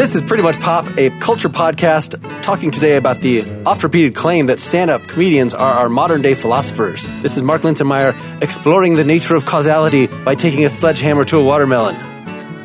This is Pretty Much Pop, a culture podcast talking today about the oft repeated claim that stand up comedians are our modern day philosophers. This is Mark Linsenmayer exploring the nature of causality by taking a sledgehammer to a watermelon.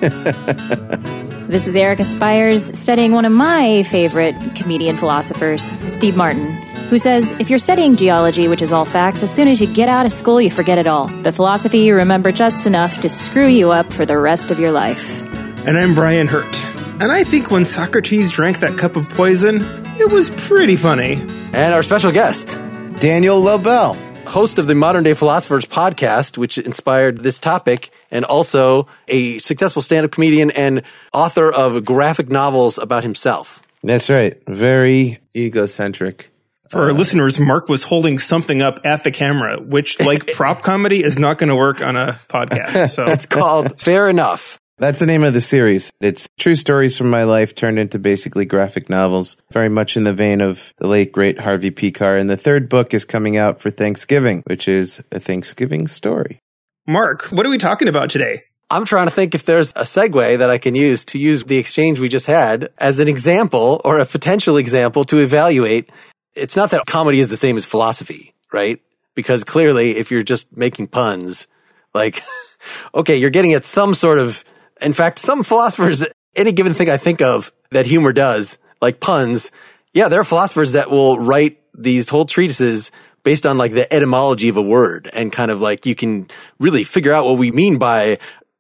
This is Erica Spyres studying one of my favorite comedian philosophers, Steve Martin, who says if you're studying geology, which is all facts, as soon as you get out of school, you forget it all. But philosophy, you remember just enough to screw you up for the rest of your life. And I'm Brian Hirt. And I think when Socrates drank that cup of poison, it was pretty funny. And our special guest, Daniel Lobell. host of the Modern Day Philosophers podcast, which inspired this topic, and also a successful stand up comedian and author of graphic novels about himself. That's right. Very egocentric. For our listeners, Mark was holding something up at the camera, which, like prop comedy, is not going to work on a podcast. So It's called Fair Enough. That's the name of the series. It's true stories from my life turned into basically graphic novels, very much in the vein of the late great Harvey Pekar. And the third book is coming out for Thanksgiving, which is a Thanksgiving story. Mark, what are we talking about today? I'm trying to think if there's a segue that I can use to use the exchange we just had as an example or a potential example to evaluate. It's not that comedy is the same as philosophy, right? Because clearly, if you're just making puns, like, okay, you're getting at some sort of, in fact, some philosophers, any given thing I think of that humor does, like puns, yeah, there are philosophers that will write these whole treatises based on like the etymology of a word and kind of like you can really figure out what we mean by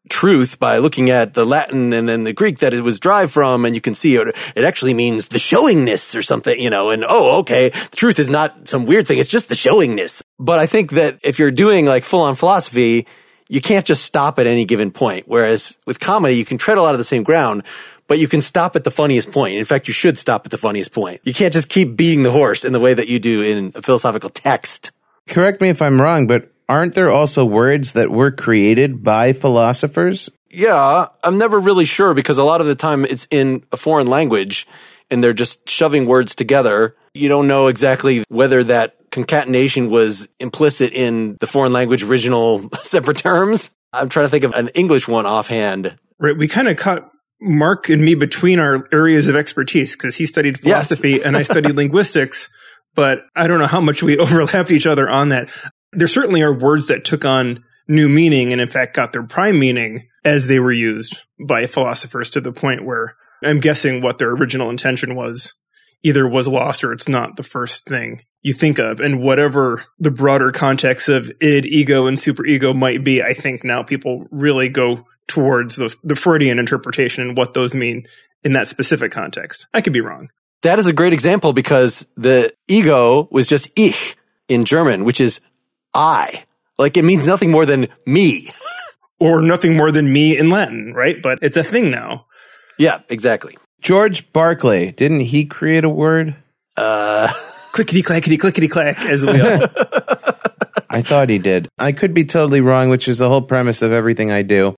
truth by looking at the Latin and then the Greek that it was derived from, and you can see it, it actually means the showingness or something, you know, and oh, okay, truth is not some weird thing, it's just the showingness. But I think that if you're doing like full on philosophy, you can't just stop at any given point. Whereas with comedy, you can tread a lot of the same ground, but you can stop at the funniest point. In fact, you should stop at the funniest point. You can't just keep beating the horse in the way that you do in a philosophical text. Correct me if I'm wrong, but aren't there also words that were created by philosophers? Yeah, I'm never really sure because a lot of the time it's in a foreign language and they're just shoving words together. You don't know exactly whether that concatenation was implicit in the foreign language original separate terms. I'm trying to think of an English one offhand. Right, we kind of caught Mark and me between our areas of expertise because he studied Yes. philosophy and I studied linguistics, but I don't know how much we overlapped each other on that. There certainly are words that took on new meaning and in fact got their prime meaning as they were used by philosophers to the point where I'm guessing what their original intention was either was lost or it's not the first thing you think of. And whatever the broader context of id, ego, and superego might be, I think now people really go towards the, the Freudian interpretation and what those mean in that specific context. I could be wrong. That is a great example because the ego was just ich in German, which is I. Like it means nothing more than me. Or nothing more than me in Latin, right? But it's a thing now. Yeah, exactly. George Berkeley, didn't he create a word? Uh, Clickety clackety clickety clack, as we all. I thought he did. I could be totally wrong, which is the whole premise of everything I do.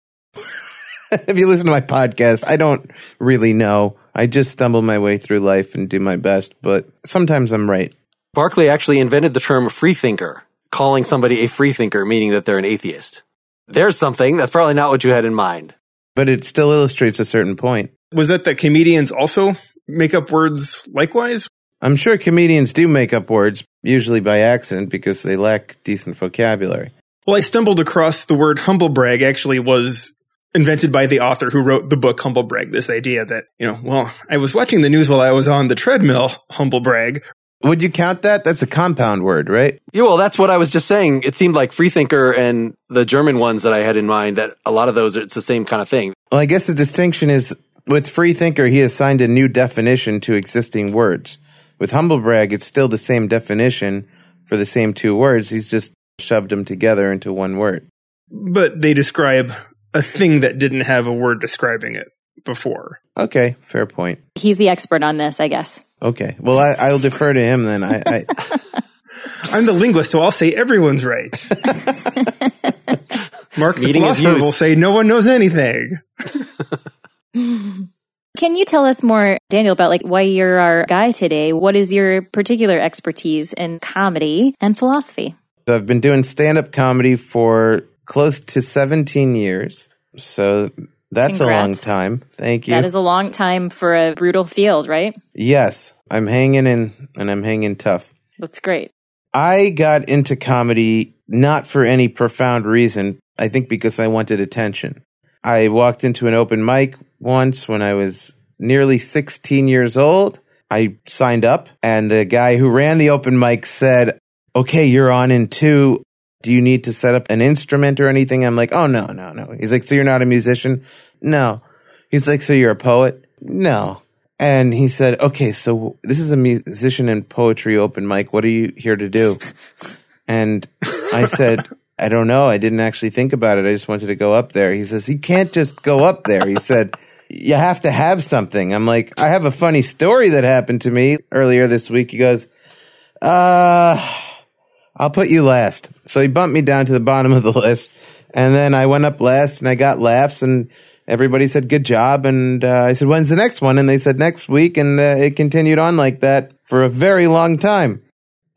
if you listen to my podcast, I don't really know. I just stumble my way through life and do my best, but sometimes I'm right. Berkeley actually invented the term freethinker, calling somebody a freethinker, meaning that they're an atheist. There's something. That's probably not what you had in mind. But it still illustrates a certain point. Was that that comedians also make up words likewise? I'm sure comedians do make up words, usually by accident because they lack decent vocabulary. Well, I stumbled across the word humblebrag actually was invented by the author who wrote the book Humblebrag, This idea that, you know, well, I was watching the news while I was on the treadmill, humblebrag. Would you count that? That's a compound word, right? Yeah, well, that's what I was just saying. It seemed like freethinker and the German ones that I had in mind that a lot of those, it's the same kind of thing. Well, I guess the distinction is with freethinker, he assigned a new definition to existing words. With humblebrag, it's still the same definition for the same two words. He's just shoved them together into one word. But they describe a thing that didn't have a word describing it before. Okay, fair point. He's the expert on this, I guess. Okay, well, I, I'll defer to him then. I, I I'm the linguist, so I'll say everyone's right. Mark the Meeting is philosopher will say no one knows anything. Can you tell us more, Daniel, about like why you're our guy today? What is your particular expertise in comedy and philosophy? So I've been doing stand up comedy for close to 17 years. So That's Congrats. a long time. Thank you. That is a long time for a brutal field, right? yes, I'm hanging in and I'm hanging tough. That's great. I got into comedy not for any profound reason. I think because I wanted attention. I walked into an open mic once when I was nearly 16 years old. I signed up and the guy who ran the open mic said, okay, you're on in two. Do you need to set up an instrument or anything? I'm like, oh, no, no, no. He's like, so you're not a musician? No. He's like, so you're a poet? No. And he said, okay, so this is a musician and poetry open mic. What are you here to do? And I said, I don't know. I didn't actually think about it. I just wanted to go up there. He says, you can't just go up there. He said, you have to have something. I'm like, I have a funny story that happened to me earlier this week. He goes, uh, I'll put you last. So he bumped me down to the bottom of the list. And then I went up last and I got laughs and everybody said, good job. And uh, I said, when's the next one? And they said, next week. And uh, it continued on like that for a very long time.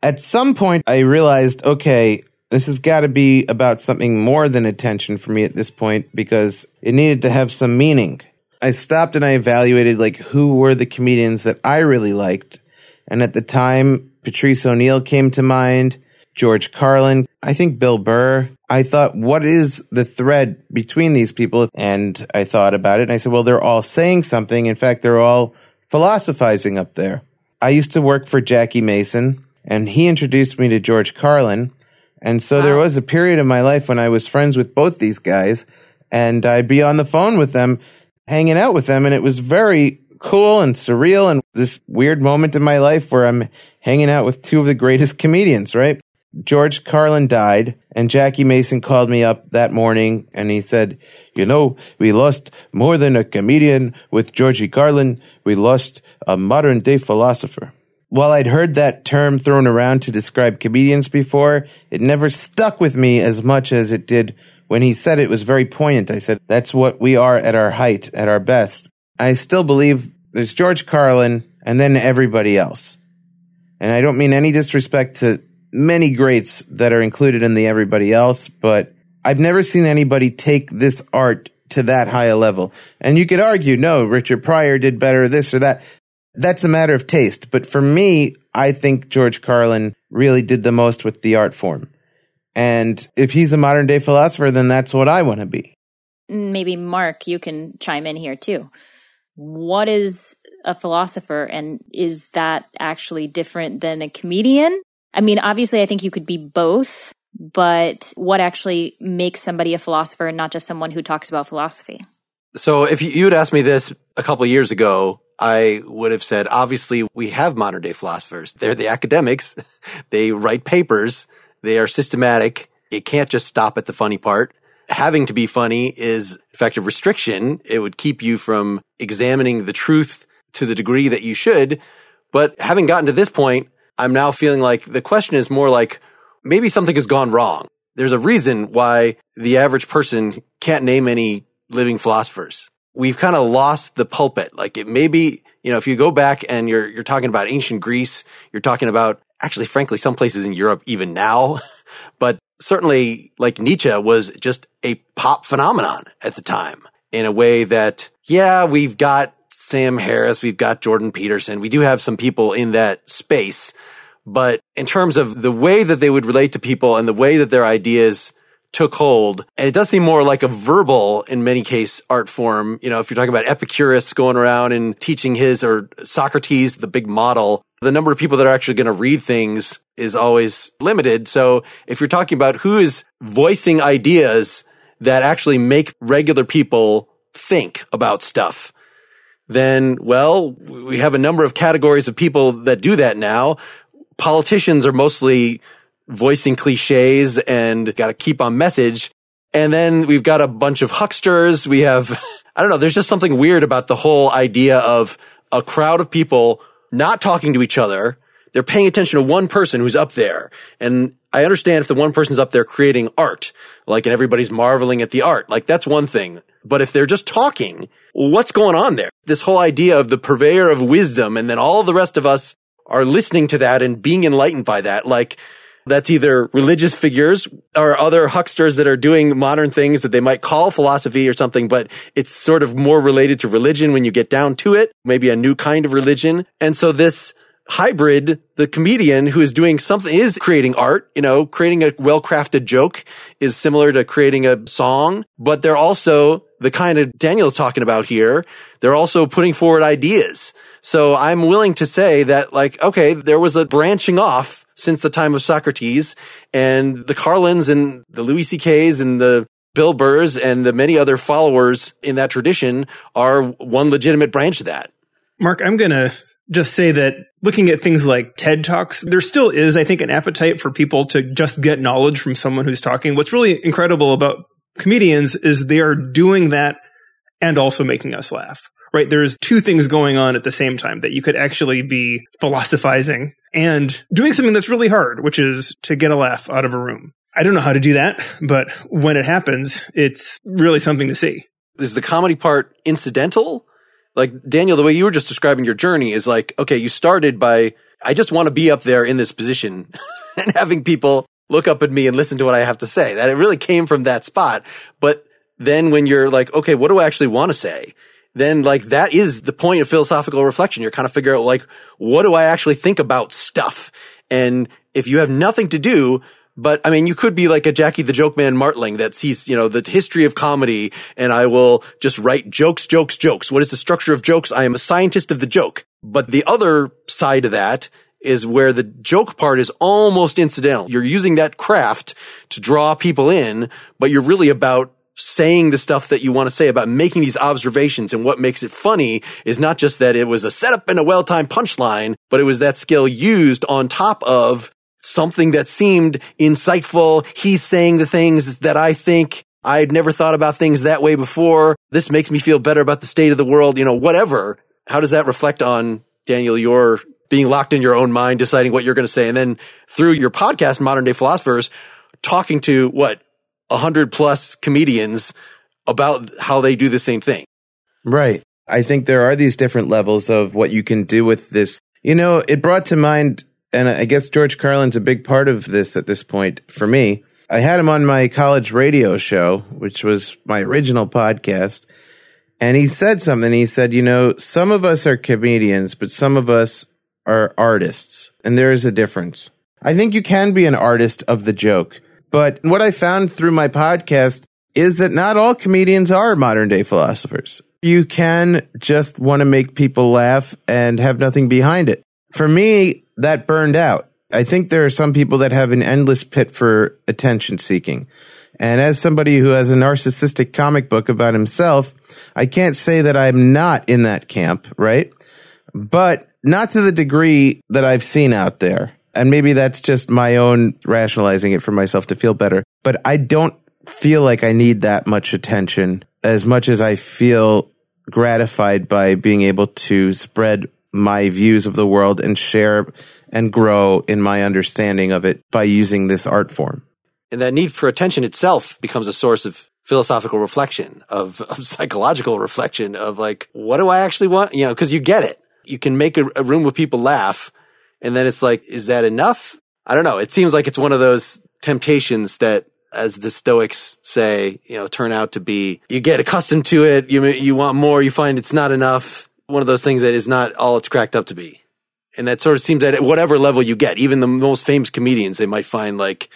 At some point, I realized, okay, this has got to be about something more than attention for me at this point because it needed to have some meaning. I stopped and I evaluated like who were the comedians that I really liked. And at the time, Patrice O'Neal came to mind, George Carlin, I think Bill Burr. I thought, what is the thread between these people? And I thought about it and I said, well, they're all saying something. In fact, they're all philosophizing up there. I used to work for Jackie Mason and he introduced me to George Carlin. And so there was a period in my life when I was friends with both these guys and I'd be on the phone with them, hanging out with them. And it was very cool and surreal and this weird moment in my life where I'm hanging out with two of the greatest comedians, right? George Carlin died and Jackie Mason called me up that morning and he said, you know, we lost more than a comedian with Georgie Carlin. We lost a modern day philosopher. While I'd heard that term thrown around to describe comedians before, it never stuck with me as much as it did when he said it was very poignant. I said, that's what we are at our height, at our best. I still believe there's George Carlin and then everybody else. And I don't mean any disrespect to many greats that are included in the everybody else, but I've never seen anybody take this art to that high a level. And you could argue, no, Richard Pryor did better this or that. That's a matter of taste. But for me, I think George Carlin really did the most with the art form. And if he's a modern day philosopher, then that's what I want to be. Maybe Mark, you can chime in here too. What is a philosopher and is that actually different than a comedian? I mean, obviously I think you could be both, but what actually makes somebody a philosopher and not just someone who talks about philosophy? So if you, you had asked me this a couple of years ago, I would have said, obviously we have modern day philosophers. They're the academics. they write papers. They are systematic. It can't just stop at the funny part. Having to be funny is in fact a restriction. It would keep you from examining the truth to the degree that you should. But having gotten to this point, I'm now feeling like the question is more like maybe something has gone wrong. There's a reason why the average person can't name any living philosophers. We've kind of lost the pulpit. Like it may be, you know, if you go back and you're, you're talking about ancient Greece, you're talking about actually, frankly, some places in Europe even now, but certainly like Nietzsche was just a pop phenomenon at the time in a way that, yeah, we've got Sam Harris, we've got Jordan Peterson. We do have some people in that space, but in terms of the way that they would relate to people and the way that their ideas took hold. And it does seem more like a verbal, in many case, art form. You know, if you're talking about Epicurus going around and teaching his or Socrates, the big model, the number of people that are actually going to read things is always limited. So if you're talking about who is voicing ideas that actually make regular people think about stuff, then, well, we have a number of categories of people that do that now. Politicians are mostly voicing cliches and got to keep on message. And then we've got a bunch of hucksters. We have, I don't know, there's just something weird about the whole idea of a crowd of people not talking to each other. They're paying attention to one person who's up there. And I understand if the one person's up there creating art, like, and everybody's marveling at the art, like that's one thing. But if they're just talking, what's going on there? This whole idea of the purveyor of wisdom and then all the rest of us are listening to that and being enlightened by that. Like, That's either religious figures or other hucksters that are doing modern things that they might call philosophy or something, but it's sort of more related to religion when you get down to it, maybe a new kind of religion. And so this hybrid, the comedian who is doing something is creating art, you know, creating a well-crafted joke is similar to creating a song, but they're also the kind of Daniel's talking about here. They're also putting forward ideas. So I'm willing to say that like, okay, there was a branching off since the time of Socrates and the Carlins and the Louis C.K.'s and the Bill Burrs and the many other followers in that tradition are one legitimate branch of that. Mark, I'm going to just say that looking at things like TED Talks, there still is, I think, an appetite for people to just get knowledge from someone who's talking. What's really incredible about comedians is they are doing that and also making us laugh. Right? There's two things going on at the same time that you could actually be philosophizing and doing something that's really hard, which is to get a laugh out of a room. I don't know how to do that, but when it happens, it's really something to see. Is the comedy part incidental? Like Daniel, the way you were just describing your journey is like, okay, you started by, I just want to be up there in this position and having people look up at me and listen to what I have to say. That it really came from that spot. But then when you're like, okay, what do I actually want to say? Then like that is the point of philosophical reflection. You're kind of figure out like, what do I actually think about stuff? And if you have nothing to do but I mean, you could be like a Jackie the Joke Man Martling that sees, you know, the history of comedy and I will just write jokes, jokes, jokes. What is the structure of jokes? I am a scientist of the joke. But the other side of that is where the joke part is almost incidental. You're using that craft to draw people in, but you're really about saying the stuff that you want to say about making these observations and what makes it funny is not just that it was a setup and a well-timed punchline, but it was that skill used on top of something that seemed insightful. He's saying the things that I think I had never thought about things that way before. This makes me feel better about the state of the world, you know, whatever. How does that reflect on Daniel, your being locked in your own mind, deciding what you're going to say? And then through your podcast, Modern Day Philosophers, talking to what a hundred plus comedians about how they do the same thing. Right. I think there are these different levels of what you can do with this. You know, it brought to mind and I guess George Carlin's a big part of this at this point for me. I had him on my college radio show, which was my original podcast. And he said something. He said, you know, some of us are comedians, but some of us are artists. And there is a difference. I think you can be an artist of the joke. But what I found through my podcast is that not all comedians are modern day philosophers. You can just want to make people laugh and have nothing behind it. For me, that burned out. I think there are some people that have an endless pit for attention seeking. And as somebody who has a narcissistic comic book about himself, I can't say that I'm not in that camp, right? But not to the degree that I've seen out there. And maybe that's just my own rationalizing it for myself to feel better. But I don't feel like I need that much attention as much as I feel gratified by being able to spread my views of the world and share and grow in my understanding of it by using this art form. And that need for attention itself becomes a source of philosophical reflection, of, of psychological reflection, of like, what do I actually want? You know, cause you get it. You can make a, a room with people laugh. And then it's like, is that enough? I don't know. It seems like it's one of those temptations that as the Stoics say, you know, turn out to be, you get accustomed to it. You, you want more. You find it's not enough one of those things that is not all it's cracked up to be. And that sort of seems that at whatever level you get, even the most famous comedians, they might find like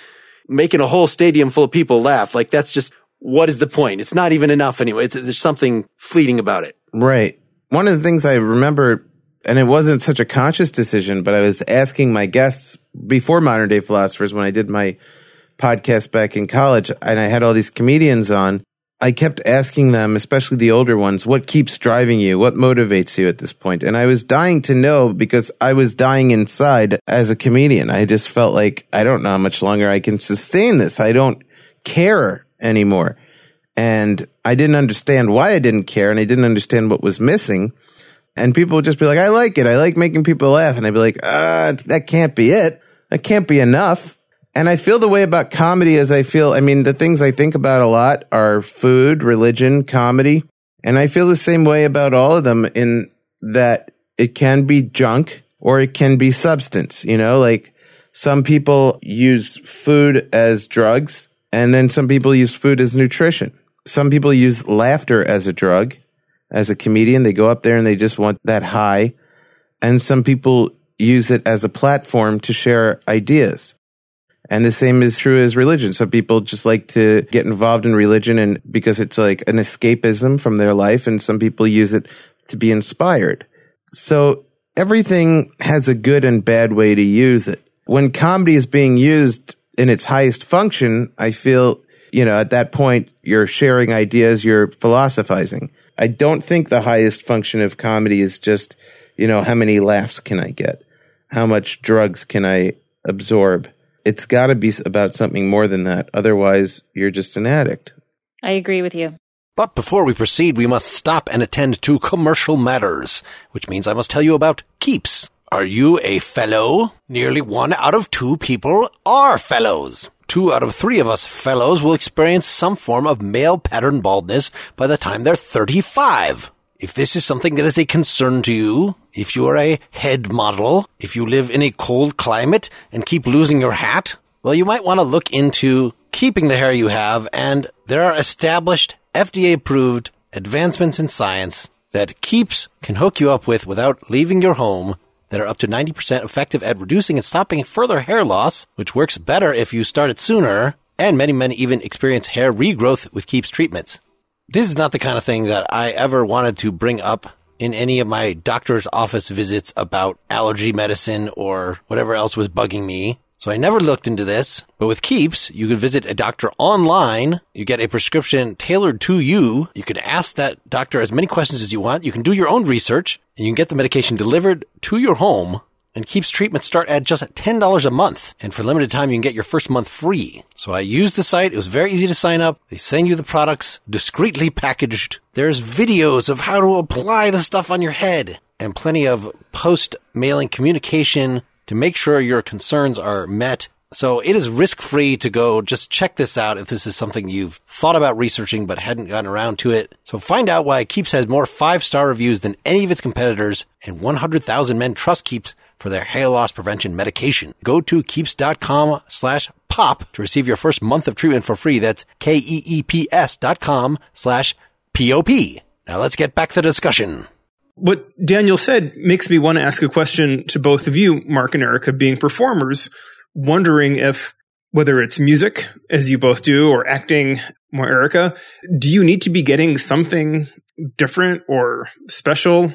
making a whole stadium full of people laugh. Like that's just, what is the point? It's not even enough anyway. It's, there's something fleeting about it. Right. One of the things I remember, and it wasn't such a conscious decision, but I was asking my guests before modern day philosophers when I did my podcast back in college and I had all these comedians on I kept asking them, especially the older ones, what keeps driving you? What motivates you at this point? And I was dying to know because I was dying inside as a comedian. I just felt like I don't know how much longer I can sustain this. I don't care anymore. And I didn't understand why I didn't care and I didn't understand what was missing. And people would just be like, I like it. I like making people laugh. And I'd be like, ah, that can't be it. That can't be enough. And I feel the way about comedy as I feel, I mean, the things I think about a lot are food, religion, comedy. And I feel the same way about all of them in that it can be junk or it can be substance, you know, like Some people use food as drugs, and then some people use food as nutrition. Some people use laughter as a drug. As a comedian, they go up there and they just want that high. And some people use it as a platform to share ideas. And the same is true as religion. Some people just like to get involved in religion and because it's like an escapism from their life and some people use it to be inspired. So everything has a good and bad way to use it. When comedy is being used in its highest function, I feel, you know, at that point, you're sharing ideas, you're philosophizing. I don't think the highest function of comedy is just, you know, how many laughs can I get? How much drugs can I absorb? It's got to be about something more than that. Otherwise, you're just an addict. I agree with you. But before we proceed, we must stop and attend to commercial matters, which means I must tell you about Keeps. Are you a fellow? Nearly one out of two people are fellows. Two out of three of us fellows will experience some form of male pattern baldness by the time they're 35. If this is something that is a concern to you, if you are a head model, if you live in a cold climate and keep losing your hat, well, you might want to look into keeping the hair you have, and there are established FDA approved advancements in science that Keeps can hook you up with without leaving your home that are up to 90% effective at reducing and stopping further hair loss, which works better if you start it sooner, and many men even experience hair regrowth with Keeps treatments. This is not the kind of thing that I ever wanted to bring up in any of my doctor's office visits about allergy medicine or whatever else was bugging me. So I never looked into this, but with Keeps, you can visit a doctor online. You get a prescription tailored to you. You can ask that doctor as many questions as you want. You can do your own research and you can get the medication delivered to your home. And Keeps treatments start at just $10 a month. And for limited time, you can get your first month free. So I used the site. It was very easy to sign up. They send you the products discreetly packaged. There's videos of how to apply the stuff on your head and plenty of post mailing communication to make sure your concerns are met. So it is risk free to go just check this out if this is something you've thought about researching but hadn't gotten around to it. So find out why Keeps has more five star reviews than any of its competitors and 100,000 men trust Keeps for their hair loss prevention medication. Go to keeps.com slash pop to receive your first month of treatment for free. That's K-E-E-P-S dot com slash P-O-P. Now let's get back to the discussion. What Daniel said makes me want to ask a question to both of you, Mark and Erica, being performers, wondering if whether it's music, as you both do, or acting, more Erica, do you need to be getting something different or special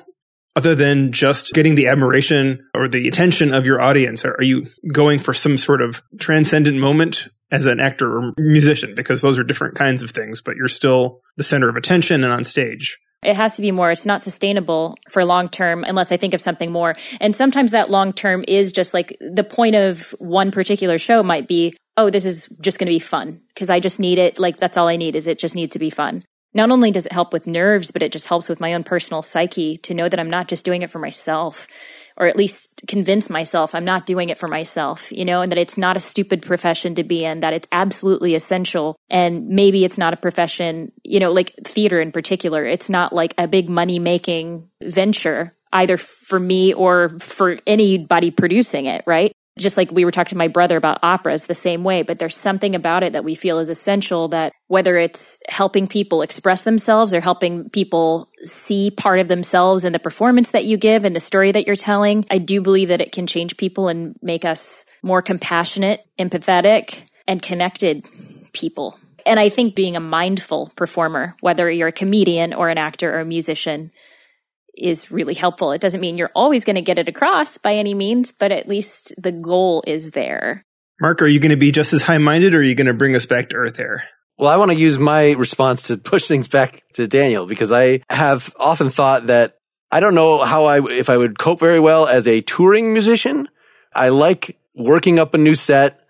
other than just getting the admiration or the attention of your audience? Are you going for some sort of transcendent moment as an actor or musician? Because those are different kinds of things, but you're still the center of attention and on stage. It has to be more. It's not sustainable for long term unless I think of something more. And sometimes that long term is just like the point of one particular show might be, oh, this is just going to be fun because I just need it. Like that's all I need is it just needs to be fun. Not only does it help with nerves, but it just helps with my own personal psyche to know that I'm not just doing it for myself or at least convince myself I'm not doing it for myself, you know, and that it's not a stupid profession to be in, that it's absolutely essential. And maybe it's not a profession, you know, like theater in particular. It's not like a big money making venture either for me or for anybody producing it, right? Just like we were talking to my brother about operas the same way, but there's something about it that we feel is essential that whether it's helping people express themselves or helping people see part of themselves in the performance that you give and the story that you're telling, I do believe that it can change people and make us more compassionate, empathetic, and connected people. And I think being a mindful performer, whether you're a comedian or an actor or a musician, is really helpful. It doesn't mean you're always going to get it across by any means, but at least the goal is there. Mark, are you going to be just as high minded or are you going to bring us back to earth here? Well, I want to use my response to push things back to Daniel because I have often thought that I don't know how I, if I would cope very well as a touring musician. I like working up a new set,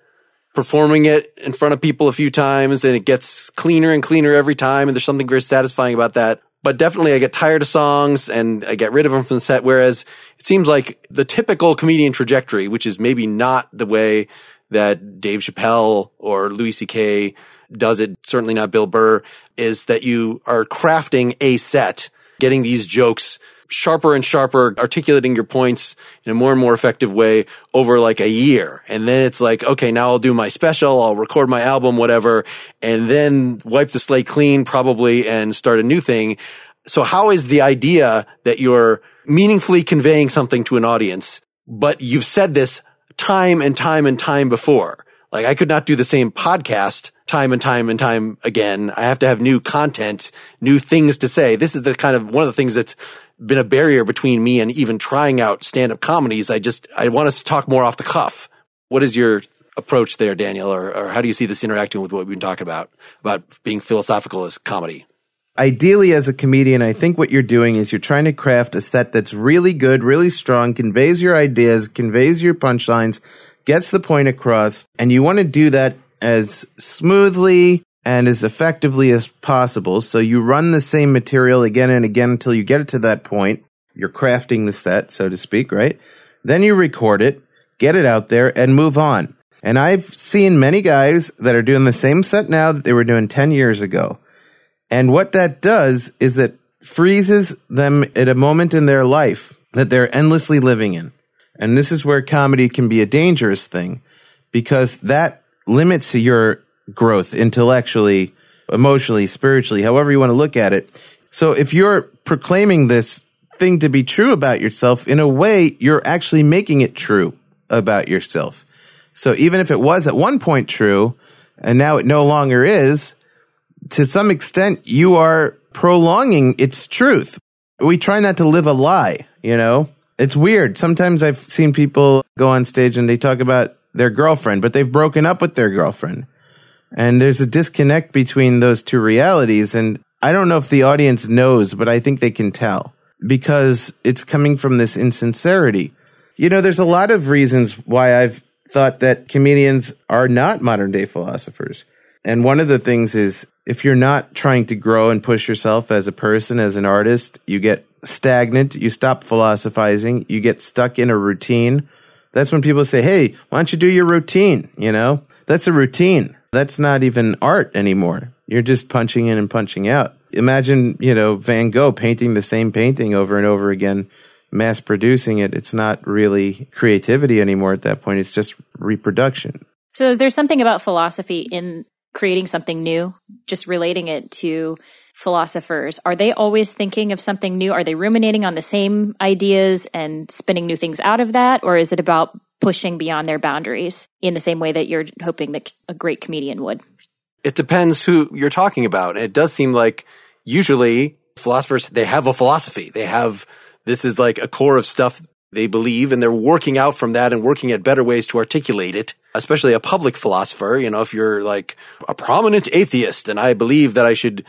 performing it in front of people a few times and it gets cleaner and cleaner every time. And there's something very satisfying about that but definitely I get tired of songs and I get rid of them from the set. Whereas it seems like the typical comedian trajectory, which is maybe not the way that Dave Chappelle or Louis C.K. does it, certainly not Bill Burr, is that you are crafting a set, getting these jokes sharper and sharper, articulating your points in a more and more effective way over like a year. And then it's like, okay, now I'll do my special. I'll record my album, whatever, and then wipe the slate clean probably and start a new thing. So how is the idea that you're meaningfully conveying something to an audience, but you've said this time and time and time before? Like I could not do the same podcast time and time and time again. I have to have new content, new things to say. This is the kind of one of the things that's been a barrier between me and even trying out stand up comedies. I just, I want us to talk more off the cuff. What is your approach there, Daniel? Or, or how do you see this interacting with what we've been talking about, about being philosophical as comedy? Ideally, as a comedian, I think what you're doing is you're trying to craft a set that's really good, really strong, conveys your ideas, conveys your punchlines, gets the point across, and you want to do that as smoothly and as effectively as possible. So you run the same material again and again until you get it to that point. You're crafting the set, so to speak, right? Then you record it, get it out there, and move on. And I've seen many guys that are doing the same set now that they were doing 10 years ago. And what that does is it freezes them at a moment in their life that they're endlessly living in. And this is where comedy can be a dangerous thing because that limits your growth intellectually, emotionally, spiritually, however you want to look at it. So if you're proclaiming this thing to be true about yourself, in a way, you're actually making it true about yourself. So even if it was at one point true and now it no longer is, to some extent, you are prolonging its truth. We try not to live a lie, you know? It's weird. Sometimes I've seen people go on stage and they talk about their girlfriend, but they've broken up with their girlfriend. And there's a disconnect between those two realities. And I don't know if the audience knows, but I think they can tell because it's coming from this insincerity. You know, there's a lot of reasons why I've thought that comedians are not modern day philosophers. And one of the things is if you're not trying to grow and push yourself as a person, as an artist, you get stagnant, you stop philosophizing, you get stuck in a routine. That's when people say, Hey, why don't you do your routine? You know, that's a routine. That's not even art anymore. You're just punching in and punching out. Imagine, you know, Van Gogh painting the same painting over and over again, mass producing it. It's not really creativity anymore at that point. It's just reproduction. So is there something about philosophy in creating something new, just relating it to philosophers? Are they always thinking of something new? Are they ruminating on the same ideas and spinning new things out of that? Or is it about pushing beyond their boundaries in the same way that you're hoping that a great comedian would? It depends who you're talking about. It does seem like usually philosophers, they have a philosophy. They have, this is like a core of stuff they believe and they're working out from that and working at better ways to articulate it, especially a public philosopher. You know, if you're like a prominent atheist and I believe that I should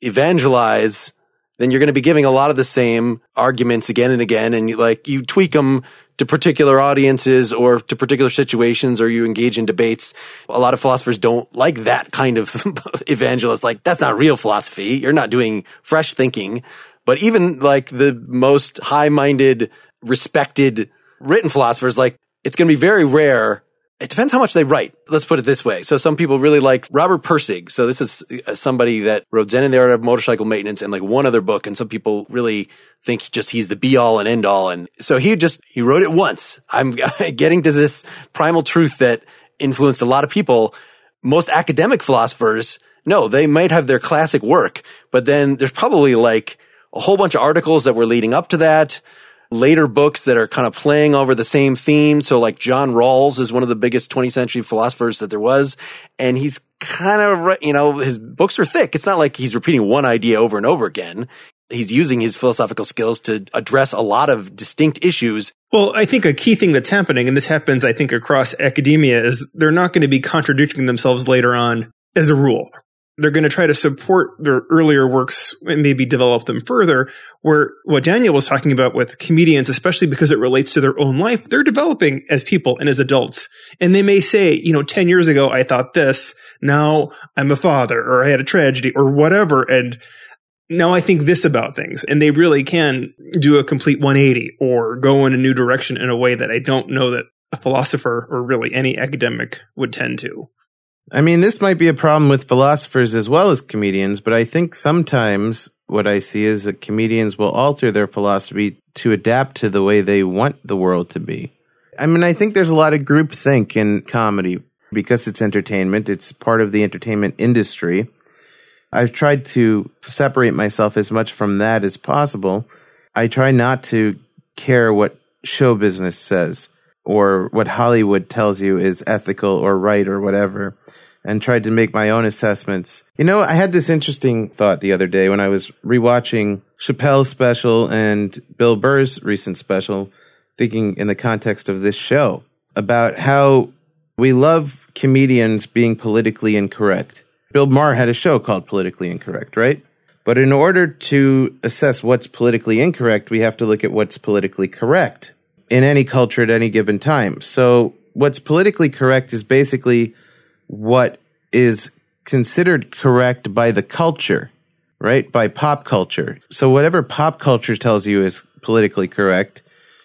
evangelize, then you're going to be giving a lot of the same arguments again and again. And you like, you tweak them to particular audiences or to particular situations or you engage in debates. A lot of philosophers don't like that kind of evangelist. Like, that's not real philosophy. You're not doing fresh thinking. But even like the most high minded, respected written philosophers, like it's going to be very rare it depends how much they write. Let's put it this way. So some people really like Robert Pirsig. So this is uh, somebody that wrote Zen and the Art of Motorcycle Maintenance and like one other book. And some people really think just he's the be all and end all. And so he just, he wrote it once. I'm getting to this primal truth that influenced a lot of people. Most academic philosophers, no, they might have their classic work, but then there's probably like a whole bunch of articles that were leading up to that later books that are kind of playing over the same theme. So like John Rawls is one of the biggest 20th century philosophers that there was. And he's kind of, you know, his books are thick. It's not like he's repeating one idea over and over again. He's using his philosophical skills to address a lot of distinct issues. Well, I think a key thing that's happening, and this happens, I think, across academia, is they're not going to be contradicting themselves later on as a rule they're going to try to support their earlier works and maybe develop them further. Where what Daniel was talking about with comedians, especially because it relates to their own life, they're developing as people and as adults. And they may say, you know, 10 years ago, I thought this. Now I'm a father or I had a tragedy or whatever. And now I think this about things. And they really can do a complete 180 or go in a new direction in a way that I don't know that a philosopher or really any academic would tend to. I mean, this might be a problem with philosophers as well as comedians, but I think sometimes what I see is that comedians will alter their philosophy to adapt to the way they want the world to be. I mean, I think there's a lot of groupthink in comedy because it's entertainment. It's part of the entertainment industry. I've tried to separate myself as much from that as possible. I try not to care what show business says or what Hollywood tells you is ethical or right or whatever and tried to make my own assessments. You know, I had this interesting thought the other day when I was rewatching Chappelle's special and Bill Burr's recent special, thinking in the context of this show about how we love comedians being politically incorrect. Bill Maher had a show called Politically Incorrect, right? But in order to assess what's politically incorrect, we have to look at what's politically correct in any culture at any given time. So what's politically correct is basically what is considered correct by the culture, right? By pop culture. So whatever pop culture tells you is politically correct,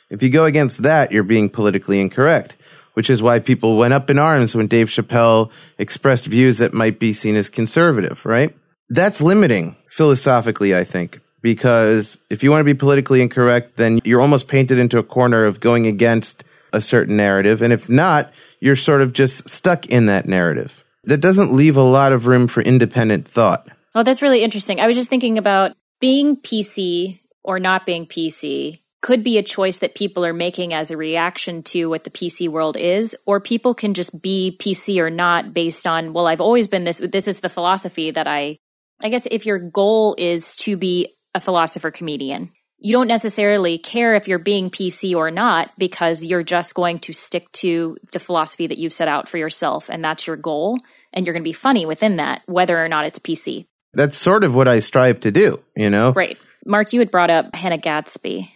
if you go against that, you're being politically incorrect, which is why people went up in arms when Dave Chappelle expressed views that might be seen as conservative, right? That's limiting philosophically, I think because if you want to be politically incorrect, then you're almost painted into a corner of going against a certain narrative. And if not, you're sort of just stuck in that narrative. That doesn't leave a lot of room for independent thought. Oh, that's really interesting. I was just thinking about being PC or not being PC could be a choice that people are making as a reaction to what the PC world is, or people can just be PC or not based on, well, I've always been this, this is the philosophy that I, I guess if your goal is to be a philosopher comedian. You don't necessarily care if you're being PC or not because you're just going to stick to the philosophy that you've set out for yourself and that's your goal. And you're going to be funny within that, whether or not it's PC. That's sort of what I strive to do, you know? Right. Mark, you had brought up Hannah Gadsby.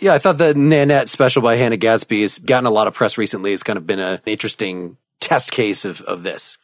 Yeah, I thought the Nanette special by Hannah Gadsby has gotten a lot of press recently. It's kind of been an interesting test case of, of this.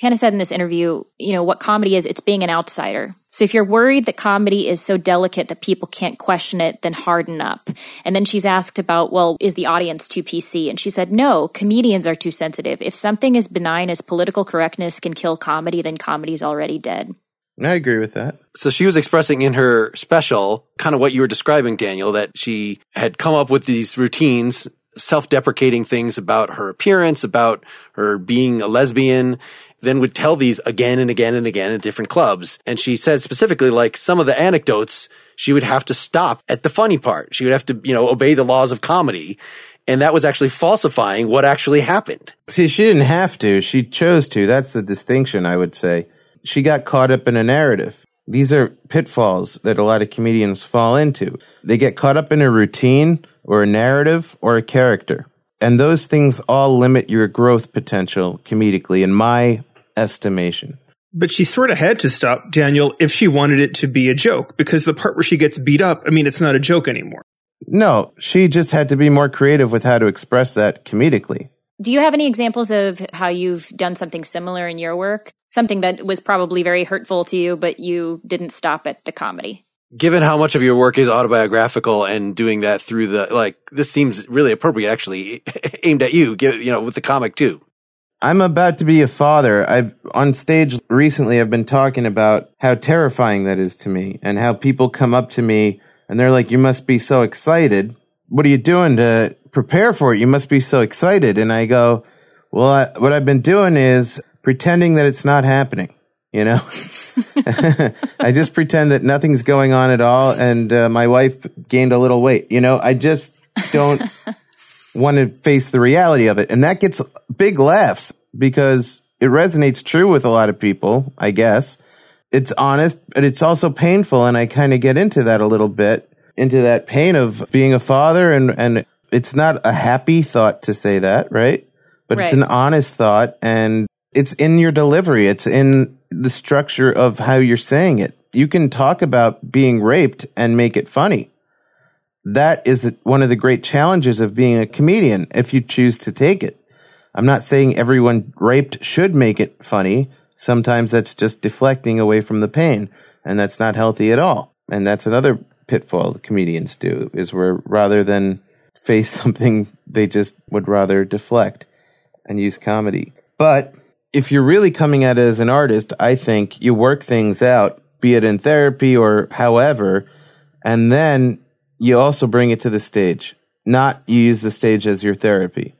Hannah said in this interview, you know, what comedy is, it's being an outsider. So if you're worried that comedy is so delicate that people can't question it, then harden up. And then she's asked about, well, is the audience too PC? And she said, no, comedians are too sensitive. If something as benign as political correctness can kill comedy, then comedy's already dead. I agree with that. So she was expressing in her special kind of what you were describing, Daniel, that she had come up with these routines self-deprecating things about her appearance, about her being a lesbian, then would tell these again and again and again at different clubs. And she said specifically, like some of the anecdotes, she would have to stop at the funny part. She would have to, you know, obey the laws of comedy. And that was actually falsifying what actually happened. See, she didn't have to. She chose to. That's the distinction, I would say. She got caught up in a narrative. These are pitfalls that a lot of comedians fall into. They get caught up in a routine or a narrative or a character. And those things all limit your growth potential comedically, in my estimation. But she sort of had to stop, Daniel, if she wanted it to be a joke, because the part where she gets beat up, I mean, it's not a joke anymore. No, she just had to be more creative with how to express that comedically. Do you have any examples of how you've done something similar in your work? Something that was probably very hurtful to you, but you didn't stop at the comedy? Given how much of your work is autobiographical and doing that through the, like, this seems really appropriate actually aimed at you, you know, with the comic too. I'm about to be a father. I've on stage recently I've been talking about how terrifying that is to me and how people come up to me and they're like you must be so excited. What are you doing to prepare for it? You must be so excited. And I go, well, I, what I've been doing is pretending that it's not happening, you know? I just pretend that nothing's going on at all and uh, my wife gained a little weight. You know, I just don't want to face the reality of it. And that gets big laughs because it resonates true with a lot of people, I guess. It's honest, but it's also painful. And I kind of get into that a little bit, into that pain of being a father. And, and it's not a happy thought to say that, right? But right. it's an honest thought and it's in your delivery. It's in the structure of how you're saying it. You can talk about being raped and make it funny that is one of the great challenges of being a comedian if you choose to take it. I'm not saying everyone raped should make it funny. Sometimes that's just deflecting away from the pain, and that's not healthy at all. And that's another pitfall comedians do is where rather than face something, they just would rather deflect and use comedy. But if you're really coming at it as an artist, I think you work things out, be it in therapy or however, and then you also bring it to the stage. Not you use the stage as your therapy,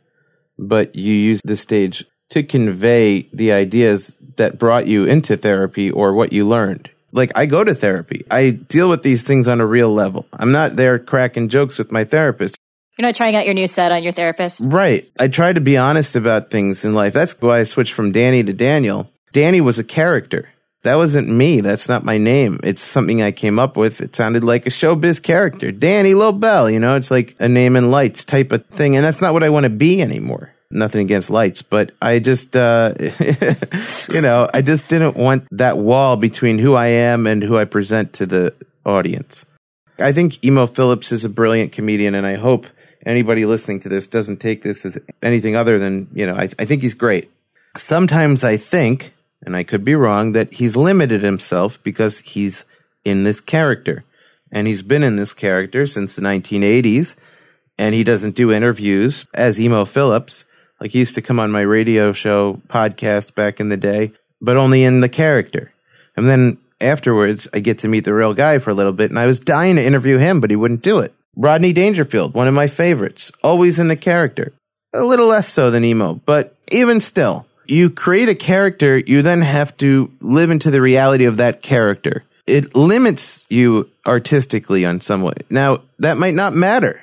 but you use the stage to convey the ideas that brought you into therapy or what you learned. Like I go to therapy. I deal with these things on a real level. I'm not there cracking jokes with my therapist. You're not trying out your new set on your therapist. Right. I try to be honest about things in life. That's why I switched from Danny to Daniel. Danny was a character. That wasn't me. That's not my name. It's something I came up with. It sounded like a showbiz character. Danny Lobell, you know, it's like a name in lights type of thing. And that's not what I want to be anymore. Nothing against lights, but I just, uh, you know, I just didn't want that wall between who I am and who I present to the audience. I think Emo Phillips is a brilliant comedian, and I hope anybody listening to this doesn't take this as anything other than, you know, I, I think he's great. Sometimes I think, and I could be wrong, that he's limited himself because he's in this character. And he's been in this character since the 1980s, and he doesn't do interviews as Emo Phillips. Like he used to come on my radio show podcast back in the day, but only in the character. And then afterwards, I get to meet the real guy for a little bit, and I was dying to interview him, but he wouldn't do it. Rodney Dangerfield, one of my favorites, always in the character. A little less so than emo, but even still, you create a character, you then have to live into the reality of that character. It limits you artistically on some way. Now, that might not matter.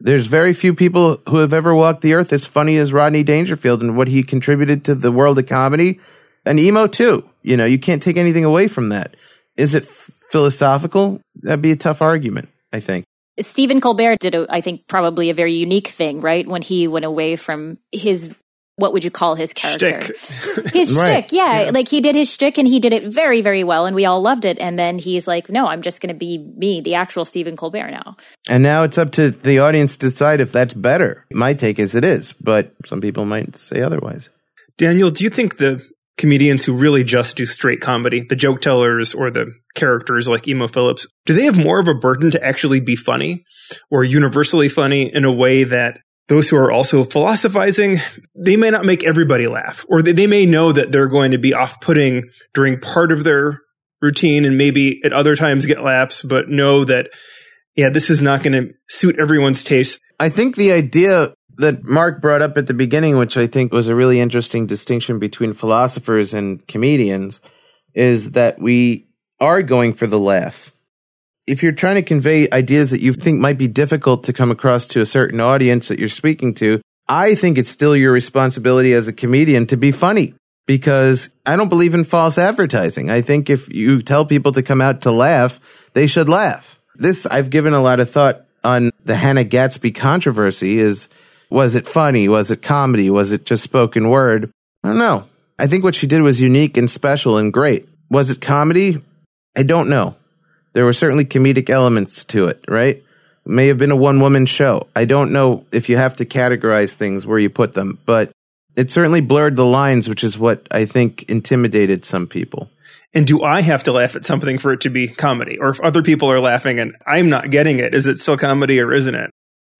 There's very few people who have ever walked the earth as funny as Rodney Dangerfield and what he contributed to the world of comedy and emo too. You know, you can't take anything away from that. Is it philosophical? That'd be a tough argument, I think. Stephen Colbert did, a, I think, probably a very unique thing, right? When he went away from his, what would you call his character? Shtick. His Right. shtick, yeah. Like he did his shtick and he did it very, very well and we all loved it. And then he's like, no, I'm just going to be me, the actual Stephen Colbert now. And now it's up to the audience to decide if that's better. My take is it is, but some people might say otherwise. Daniel, do you think the comedians who really just do straight comedy, the joke tellers or the characters like Emo Phillips, do they have more of a burden to actually be funny or universally funny in a way that those who are also philosophizing, they may not make everybody laugh, or they, may know that they're going to be off putting during part of their routine and maybe at other times get laughs, but know that, yeah, this is not going to suit everyone's taste. I think the idea that Mark brought up at the beginning, which I think was a really interesting distinction between philosophers and comedians, is that we are going for the laugh. If you're trying to convey ideas that you think might be difficult to come across to a certain audience that you're speaking to, I think it's still your responsibility as a comedian to be funny because I don't believe in false advertising. I think if you tell people to come out to laugh, they should laugh. This I've given a lot of thought on the Hannah Gadsby controversy is was it funny? Was it comedy? Was it just spoken word? I don't know. I think what she did was unique and special and great. Was it comedy? I don't know. There were certainly comedic elements to it, right? May have been a one woman show. I don't know if you have to categorize things where you put them, but it certainly blurred the lines, which is what I think intimidated some people. And do I have to laugh at something for it to be comedy? Or if other people are laughing and I'm not getting it, is it still comedy or isn't it?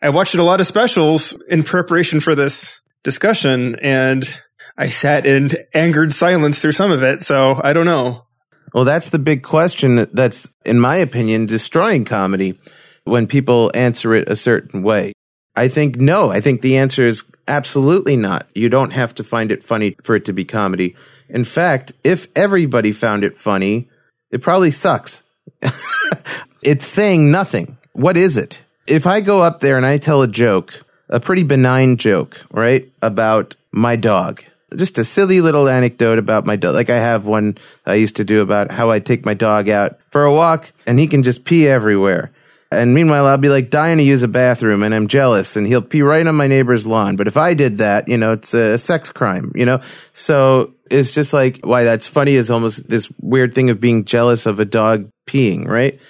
I watched a lot of specials in preparation for this discussion and I sat in angered silence through some of it. So I don't know. Well, that's the big question that's, in my opinion, destroying comedy when people answer it a certain way. I think no. I think the answer is absolutely not. You don't have to find it funny for it to be comedy. In fact, if everybody found it funny, it probably sucks. it's saying nothing. What is it? If I go up there and I tell a joke, a pretty benign joke, right? About my dog. Just a silly little anecdote about my dog. Like I have one I used to do about how I take my dog out for a walk and he can just pee everywhere. And meanwhile, I'll be like dying to use a bathroom and I'm jealous and he'll pee right on my neighbor's lawn. But if I did that, you know, it's a sex crime, you know? So it's just like why that's funny is almost this weird thing of being jealous of a dog peeing, right?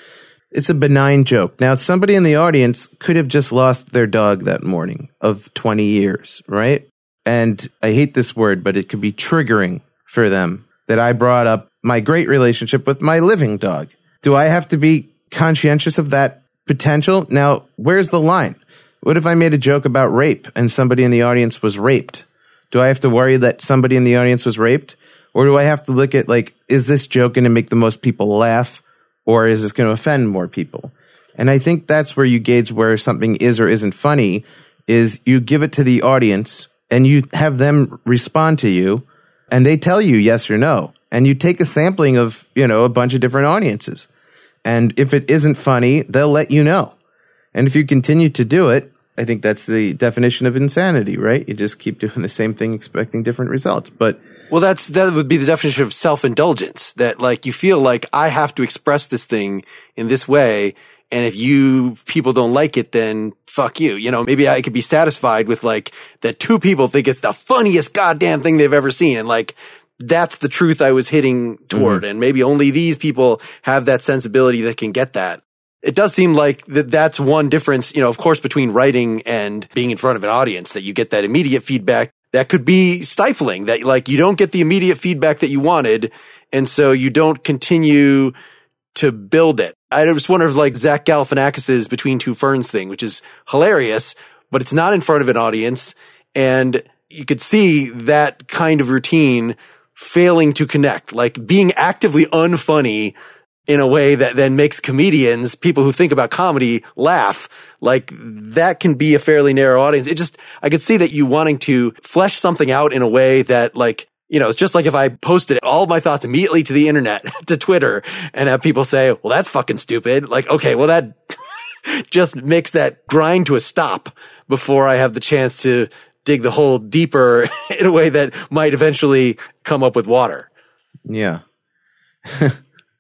It's a benign joke. Now, somebody in the audience could have just lost their dog that morning of 20 years, right? And I hate this word, but it could be triggering for them that I brought up my great relationship with my living dog. Do I have to be conscientious of that potential? Now, where's the line? What if I made a joke about rape and somebody in the audience was raped? Do I have to worry that somebody in the audience was raped? Or do I have to look at like, is this joke going to make the most people laugh? Or is this going to offend more people? And I think that's where you gauge where something is or isn't funny is you give it to the audience and you have them respond to you and they tell you yes or no. And you take a sampling of, you know, a bunch of different audiences. And if it isn't funny, they'll let you know. And if you continue to do it, I think that's the definition of insanity, right? You just keep doing the same thing, expecting different results. But Well, that's that would be the definition of self-indulgence. That like you feel like I have to express this thing in this way, and if you people don't like it, then fuck you. You know, maybe I could be satisfied with like that two people think it's the funniest goddamn thing they've ever seen, and like that's the truth I was hitting toward, mm-hmm. and maybe only these people have that sensibility that can get that. It does seem like that that's one difference, you know, of course, between writing and being in front of an audience, that you get that immediate feedback that could be stifling, that like you don't get the immediate feedback that you wanted. And so you don't continue to build it. I just wonder if like Zach Galifianakis's Between Two Ferns thing, which is hilarious, but it's not in front of an audience. And you could see that kind of routine failing to connect, like being actively unfunny in a way that then makes comedians, people who think about comedy, laugh. Like that can be a fairly narrow audience. It just, I could see that you wanting to flesh something out in a way that like, you know, it's just like if I posted all my thoughts immediately to the internet, to Twitter, and have people say, well, that's fucking stupid. Like, okay, well, that just makes that grind to a stop before I have the chance to dig the hole deeper in a way that might eventually come up with water. yeah.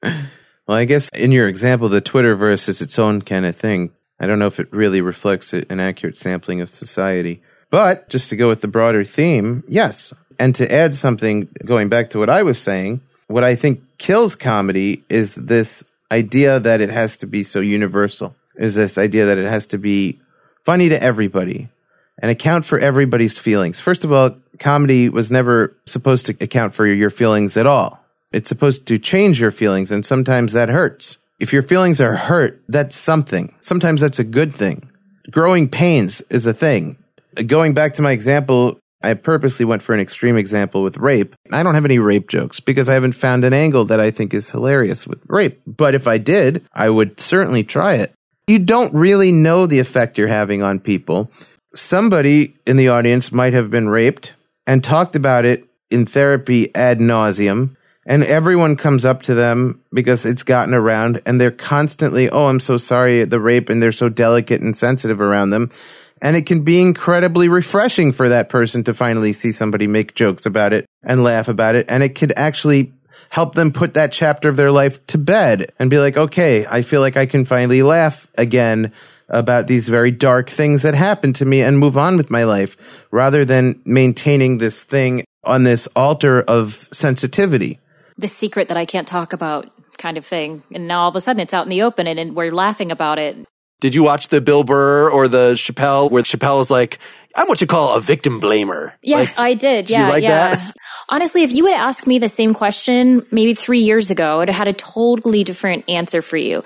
well, I guess in your example, the Twitterverse is its own kind of thing. I don't know if it really reflects an accurate sampling of society. But just to go with the broader theme, yes. And to add something, going back to what I was saying, what I think kills comedy is this idea that it has to be so universal, is this idea that it has to be funny to everybody and account for everybody's feelings. First of all, comedy was never supposed to account for your feelings at all. It's supposed to change your feelings, and sometimes that hurts. If your feelings are hurt, that's something. Sometimes that's a good thing. Growing pains is a thing. Going back to my example, I purposely went for an extreme example with rape. I don't have any rape jokes because I haven't found an angle that I think is hilarious with rape. But if I did, I would certainly try it. You don't really know the effect you're having on people. Somebody in the audience might have been raped and talked about it in therapy ad nauseum. And everyone comes up to them because it's gotten around and they're constantly, oh, I'm so sorry, the rape, and they're so delicate and sensitive around them. And it can be incredibly refreshing for that person to finally see somebody make jokes about it and laugh about it. And it could actually help them put that chapter of their life to bed and be like, okay, I feel like I can finally laugh again about these very dark things that happened to me and move on with my life rather than maintaining this thing on this altar of sensitivity. The secret that I can't talk about kind of thing. And now all of a sudden it's out in the open and, and we're laughing about it. Did you watch the Bill Burr or the Chappelle where Chappelle is like, I'm what you call a victim blamer? Yes, Like, I did. you Yeah, like yeah. that? Honestly, if you had asked me the same question maybe three years ago, I'd have had a totally different answer for you.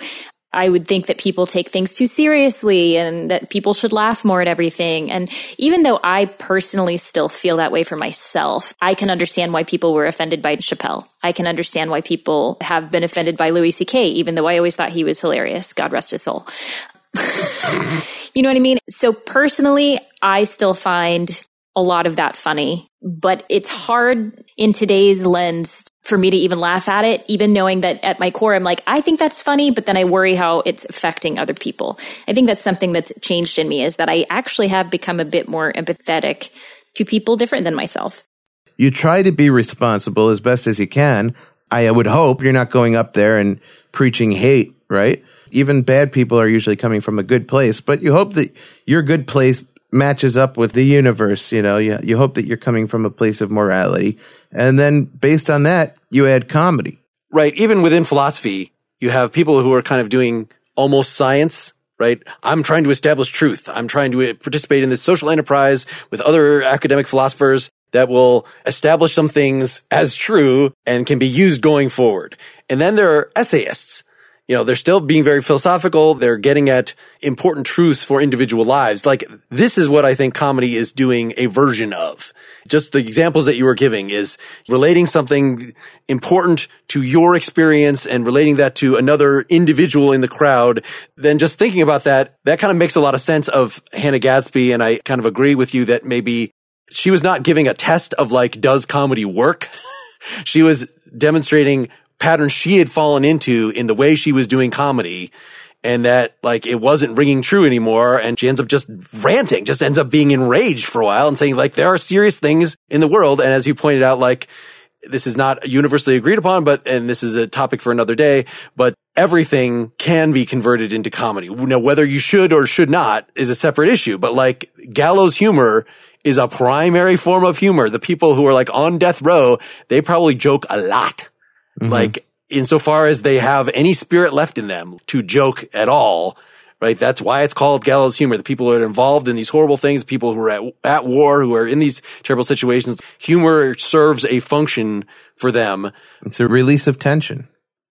I would think that people take things too seriously and that people should laugh more at everything. And even though I personally still feel that way for myself, I can understand why people were offended by Chappelle. I can understand why people have been offended by Louis C.K., even though I always thought he was hilarious. God rest his soul. You know what I mean? So personally, I still find a lot of that funny, but it's hard in today's lens for me to even laugh at it, even knowing that at my core, I'm like, I think that's funny, but then I worry how it's affecting other people. I think that's something that's changed in me is that I actually have become a bit more empathetic to people different than myself. you try to be responsible as best as you can. I would hope you're not going up there and preaching hate, right? Even bad people are usually coming from a good place, but you hope that your good place matches up with the universe. You know, you, you hope that you're coming from a place of morality. And then based on that, you add comedy. right. Even within philosophy, you have people who are kind of doing almost science, right? I'm trying to establish truth. I'm trying to participate in this social enterprise with other academic philosophers that will establish some things as true and can be used going forward. And then there are essayists. You know, they're still being very philosophical. They're getting at important truths for individual lives. Like this is what I think comedy is doing a version of. just the examples that you were giving is relating something important to your experience and relating that to another individual in the crowd, then just thinking about that, that kind of makes a lot of sense of Hannah Gadsby. And I kind of agree with you that maybe she was not giving a test of like, does comedy work? she was demonstrating patterns she had fallen into in the way she was doing comedy and that like it wasn't ringing true anymore. And she ends up just ranting, just ends up being enraged for a while and saying like there are serious things in the world. And as you pointed out, like this is not universally agreed upon, but, and this is a topic for another day, but everything can be converted into comedy. Now, whether you should or should not is a separate issue, but like gallows humor is a primary form of humor. The people who are like on death row, they probably joke a lot. Mm-hmm. Like insofar as they have any spirit left in them to joke at all, right? That's why it's called gallows humor. The people who are involved in these horrible things, people who are at, at war, who are in these terrible situations, humor serves a function for them. It's a release of tension.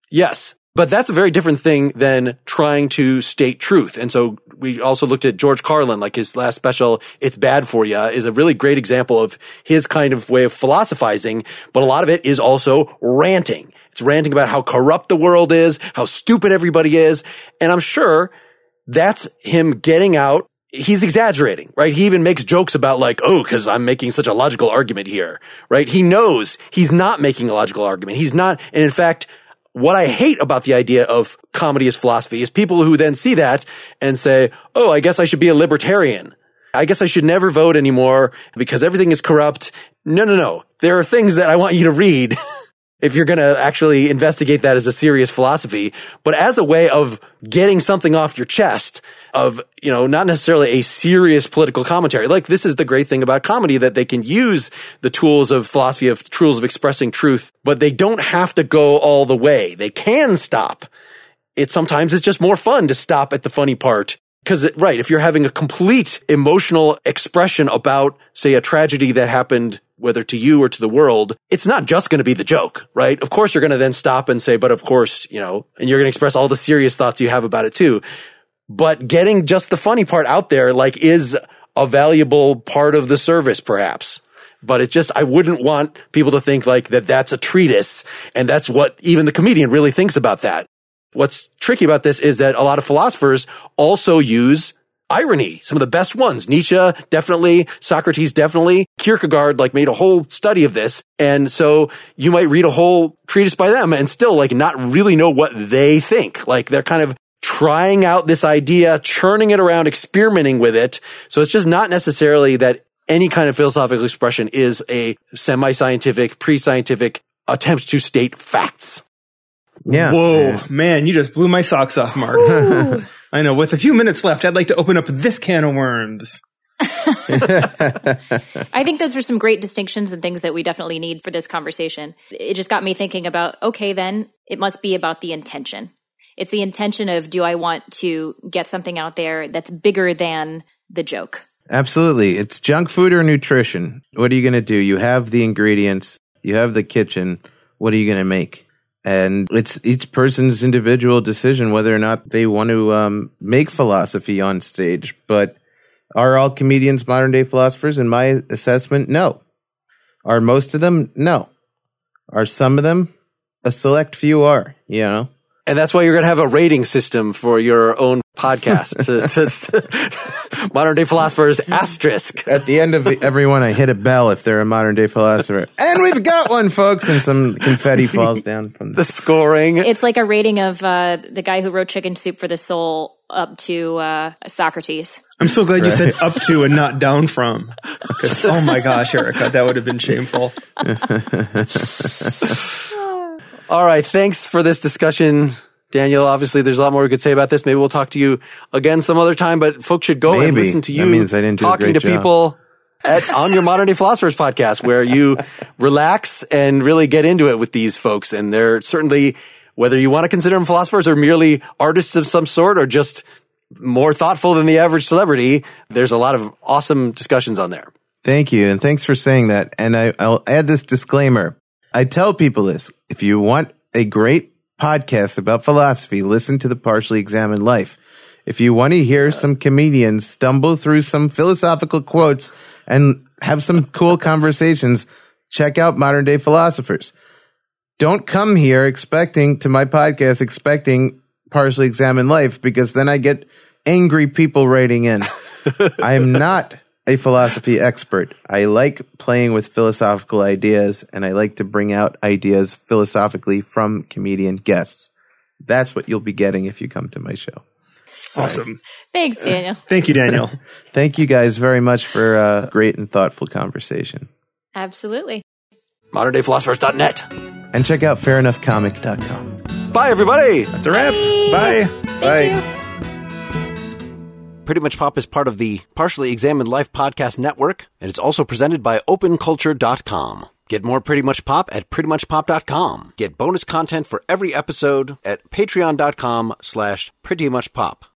Yes. But that's a very different thing than trying to state truth. And so we also looked at George Carlin, like his last special, It's Bad For You, is a really great example of his kind of way of philosophizing, but a lot of it is also ranting. It's ranting about how corrupt the world is, how stupid everybody is. And I'm sure that's him getting out. He's exaggerating, right? He even makes jokes about like, oh, cause I'm making such a logical argument here, right? He knows he's not making a logical argument. He's not. And in fact, what I hate about the idea of comedy as philosophy is people who then see that and say, oh, I guess I should be a libertarian. I guess I should never vote anymore because everything is corrupt. No, no, no. There are things that I want you to read if you're going to actually investigate that as a serious philosophy, but as a way of getting something off your chest of, you know, not necessarily a serious political commentary. Like this is the great thing about comedy that they can use the tools of philosophy of tools of expressing truth, but they don't have to go all the way. They can stop. It sometimes it's just more fun to stop at the funny part because right, if you're having a complete emotional expression about, say, a tragedy that happened whether to you or to the world, it's not just going to be the joke, right? Of course, you're going to then stop and say, but of course, you know, and you're going to express all the serious thoughts you have about it too. But getting just the funny part out there, like, is a valuable part of the service, perhaps. But it's just, I wouldn't want people to think like that that's a treatise. And that's what even the comedian really thinks about that. What's tricky about this is that a lot of philosophers also use irony. Some of the best ones. Nietzsche, definitely. Socrates, definitely. Kierkegaard, like, made a whole study of this. And so you might read a whole treatise by them and still, like, not really know what they think. Like, they're kind of trying out this idea, churning it around, experimenting with it. So it's just not necessarily that any kind of philosophical expression is a semi-scientific, pre-scientific attempt to state facts. Yeah. Whoa, man, you just blew my socks off, Mark. I know. With a few minutes left, I'd like to open up this can of worms. I think those were some great distinctions and things that we definitely need for this conversation. It just got me thinking about okay, then it must be about the intention. It's the intention of do I want to get something out there that's bigger than the joke? Absolutely. It's junk food or nutrition. What are you going to do? You have the ingredients, you have the kitchen. What are you going to make? And it's each person's individual decision whether or not they want to um, make philosophy on stage. But are all comedians modern day philosophers? In my assessment, no. Are most of them? No. Are some of them? A select few are, you know? And that's why you're going to have a rating system for your own podcast. modern day philosophers asterisk. At the end of every one, I hit a bell if they're a modern day philosopher. And we've got one, folks, and some confetti falls down from the, the scoring. It's like a rating of uh, the guy who wrote Chicken Soup for the Soul up to uh, Socrates. I'm so glad right. you said up to and not down from. Because, oh my gosh, Erica, that would have been shameful. All right. Thanks for this discussion. Daniel, obviously there's a lot more we could say about this. Maybe we'll talk to you again some other time, but folks should go Maybe. and listen to you that means I didn't talking to job. people at, on your modern day philosophers podcast where you relax and really get into it with these folks. And they're certainly, whether you want to consider them philosophers or merely artists of some sort or just more thoughtful than the average celebrity, there's a lot of awesome discussions on there. Thank you. And thanks for saying that. And I, I'll add this disclaimer. I tell people this. If you want a great podcast about philosophy, listen to the Partially Examined Life. If you want to hear some comedians stumble through some philosophical quotes and have some cool conversations, check out modern day philosophers. Don't come here expecting to my podcast expecting partially examined life because then I get angry people writing in. I am not a philosophy expert. I like playing with philosophical ideas and I like to bring out ideas philosophically from comedian guests. That's what you'll be getting if you come to my show. Awesome. Thanks, Daniel. Thank you, Daniel. Thank you guys very much for a great and thoughtful conversation. Absolutely. moderndayphilosophers.net. And check out fairenoughcomic.com. Bye, everybody. That's a wrap. Bye. Bye. Thank Bye. Pretty Much Pop is part of the Partially Examined Life Podcast Network, and it's also presented by OpenCulture.com. Get more Pretty Much Pop at PrettyMuchPop.com. Get bonus content for every episode at Patreon.com slash Pretty Much Pop.